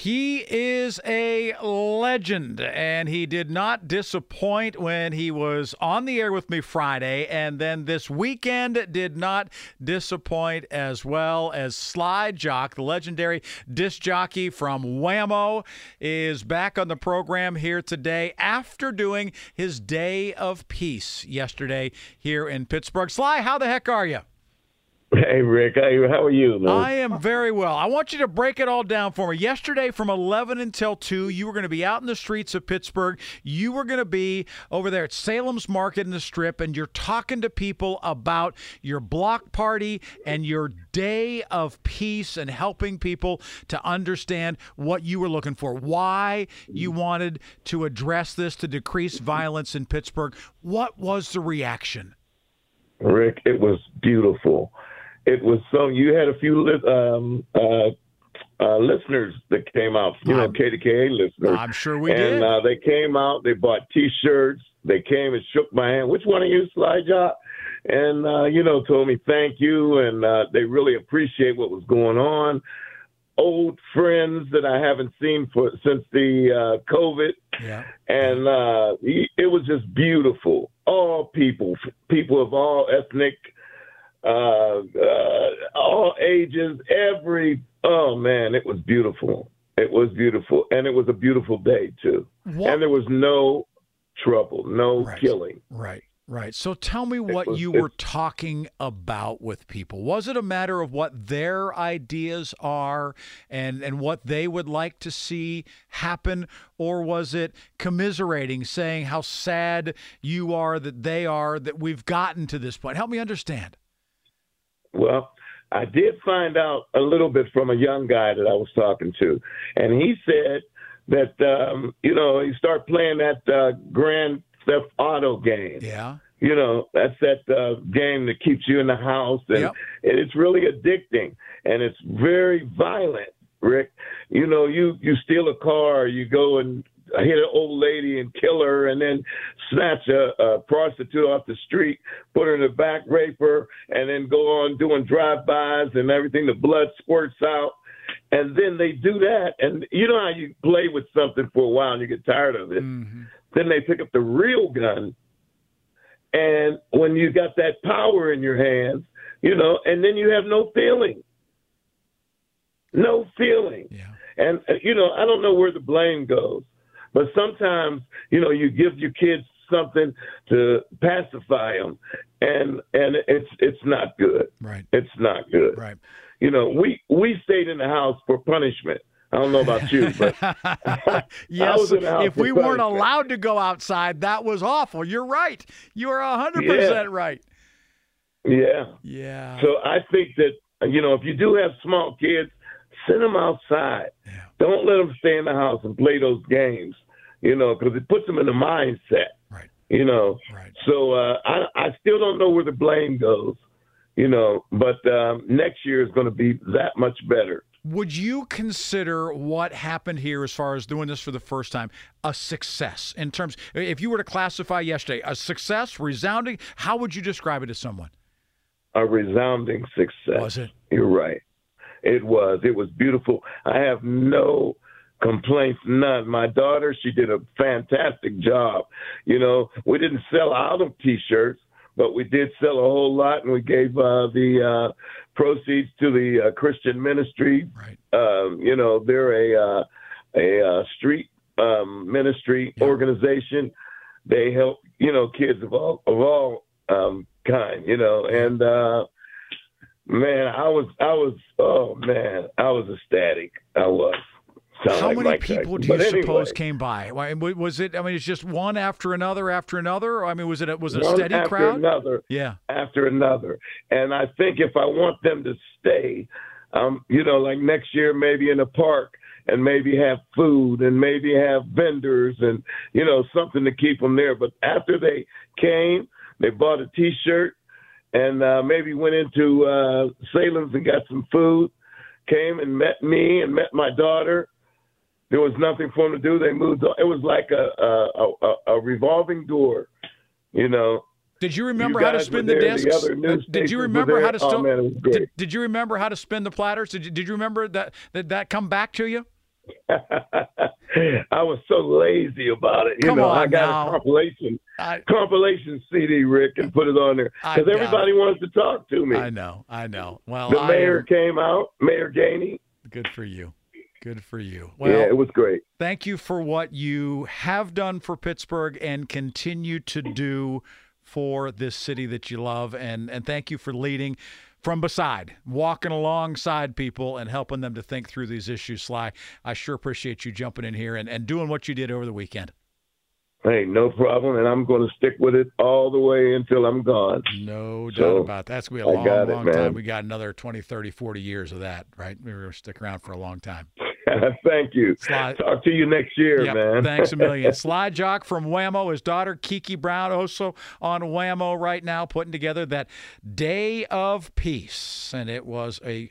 He is a legend, and he did not disappoint when he was on the air with me Friday, and then this weekend did not disappoint as well as Sly Jock, the legendary disc jockey from WAMO, is back on the program here today after doing his day of peace yesterday here in Pittsburgh. Sly, how the heck are you? Hey Rick, how are you, man? I am very well. I want you to break it all down for me. Yesterday, from 11 until 2, you were going to be out in the streets of Pittsburgh. You were going to be over there at Salem's Market in the Strip, and you're talking to people about your block party and your day of peace and helping people to understand what you were looking for, why you wanted to address this to decrease violence in Pittsburgh. What was the reaction? Rick, it was beautiful it was so you had a few um, uh, uh, listeners that came out, you know, KDKA listeners. I'm sure we and, did. And uh, they came out, they bought T-shirts, they came and shook my hand. Which one of you, Sly? And uh, you know, told me thank you, and uh, they really appreciate what was going on. Old friends that I haven't seen for since the uh, COVID, yeah. and uh, it was just beautiful. All people, people of all ethnic uh, uh, all ages, every. Oh man, it was beautiful. It was beautiful, and it was a beautiful day too. What? And there was no trouble, no right. killing. Right. Right. So tell me what was, you were talking about with people. Was it a matter of what their ideas are and, and what they would like to see happen? Or was it commiserating, saying how sad you are that they are, that we've gotten to this point? Help me understand. Well, I did find out a little bit from a young guy that I was talking to, and he said that um, you know you start playing that uh, Grand Theft Auto game. Yeah. You know that's that uh, game that keeps you in the house, and, yep. and it's really addicting, and it's very violent. Rick, you know, you you steal a car, you go and hit an old lady and kill her, and then snatch a, a prostitute off the street, put her in the back, rape her, and then go on doing drive-bys and everything. The blood squirts out, and then they do that, and you know how you play with something for a while and you get tired of it. Mm-hmm. Then they pick up the real gun, and when you got that power in your hands, you know, and then you have no feeling, no feeling. Yeah. And uh, you know, I don't know where the blame goes. But sometimes, you know, you give your kids something to pacify them, and and it's it's not good. Right. It's not good. Right. You know, we we stayed in the house for punishment. I don't know about you, but yes, if we weren't allowed to go outside, that was awful. You're right. You are hundred yeah. percent right. Yeah. Yeah. So I think that you know, if you do have small kids, send them outside. Yeah. Don't let them stay in the house and play those games, you know, because it puts them in the mindset. Right. You know. Right. So uh, I I still don't know where the blame goes, you know, but um, next year is going to be that much better. Would you consider what happened here as far as doing this for the first time a success in terms if you were to classify yesterday a success resounding how would you describe it to someone a resounding success was it you're right it was. It was beautiful. I have no complaints, none. My daughter, she did a fantastic job. You know, we didn't sell out of T-shirts, but we did sell a whole lot, and we gave uh, the uh, proceeds to the uh, Christian ministry. Right. Um, you know, they're a uh, a uh, street um, ministry yeah. organization. They help you know kids of all of all um, kind. You know, and uh, Man, I was, I was, oh man, I was ecstatic. I was. Sound How like many Mike people do you but suppose came by? Was it? I mean, it's just one after another after another. I mean, was it? Was it a steady after crowd? Another, Yeah. after another. And I think if I want them to stay, um, you know, like next year maybe in a park, and maybe have food and maybe have vendors and you know something to keep them there. But after they came, they bought a T-shirt and uh, maybe went into uh, Salem's and got some food. Came and met me and met my daughter. There was nothing for them to do. They moved. On. It was like a a, a a revolving door, you know. Did you remember you how to spin the there, discs? The uh, did you remember how to still? Oh, man, did, did, you remember how to spin the platters? Did you, did you remember that that that come back to you? I was so lazy about it. You Come know, I got now. a compilation I, compilation CD, Rick, and put it on there because everybody wants to talk to me. I know, I know. Well, the I mayor came out, Mayor Gainey. good for you. Good for you. Well, yeah, it was great. thank you for what you have done for Pittsburgh and continue to do for this city that you love and and thank you for leading from beside, walking alongside people and helping them to think through these issues, Sly. I sure appreciate you jumping in here and, and doing what you did over the weekend. Hey, no problem, and I'm going to stick with it all the way until I'm gone. No doubt So, about that. That's going to be a I long, got it, long time. We got another 20, 30, 40 years of that, right? We're going to stick around for a long time. Thank you. Sly- Talk to you next year, Yep, man. Thanks a million. Sly Jock from WAMO, his daughter Kiki Brown, also on WAMO right now, putting together that Day of Peace. And it was a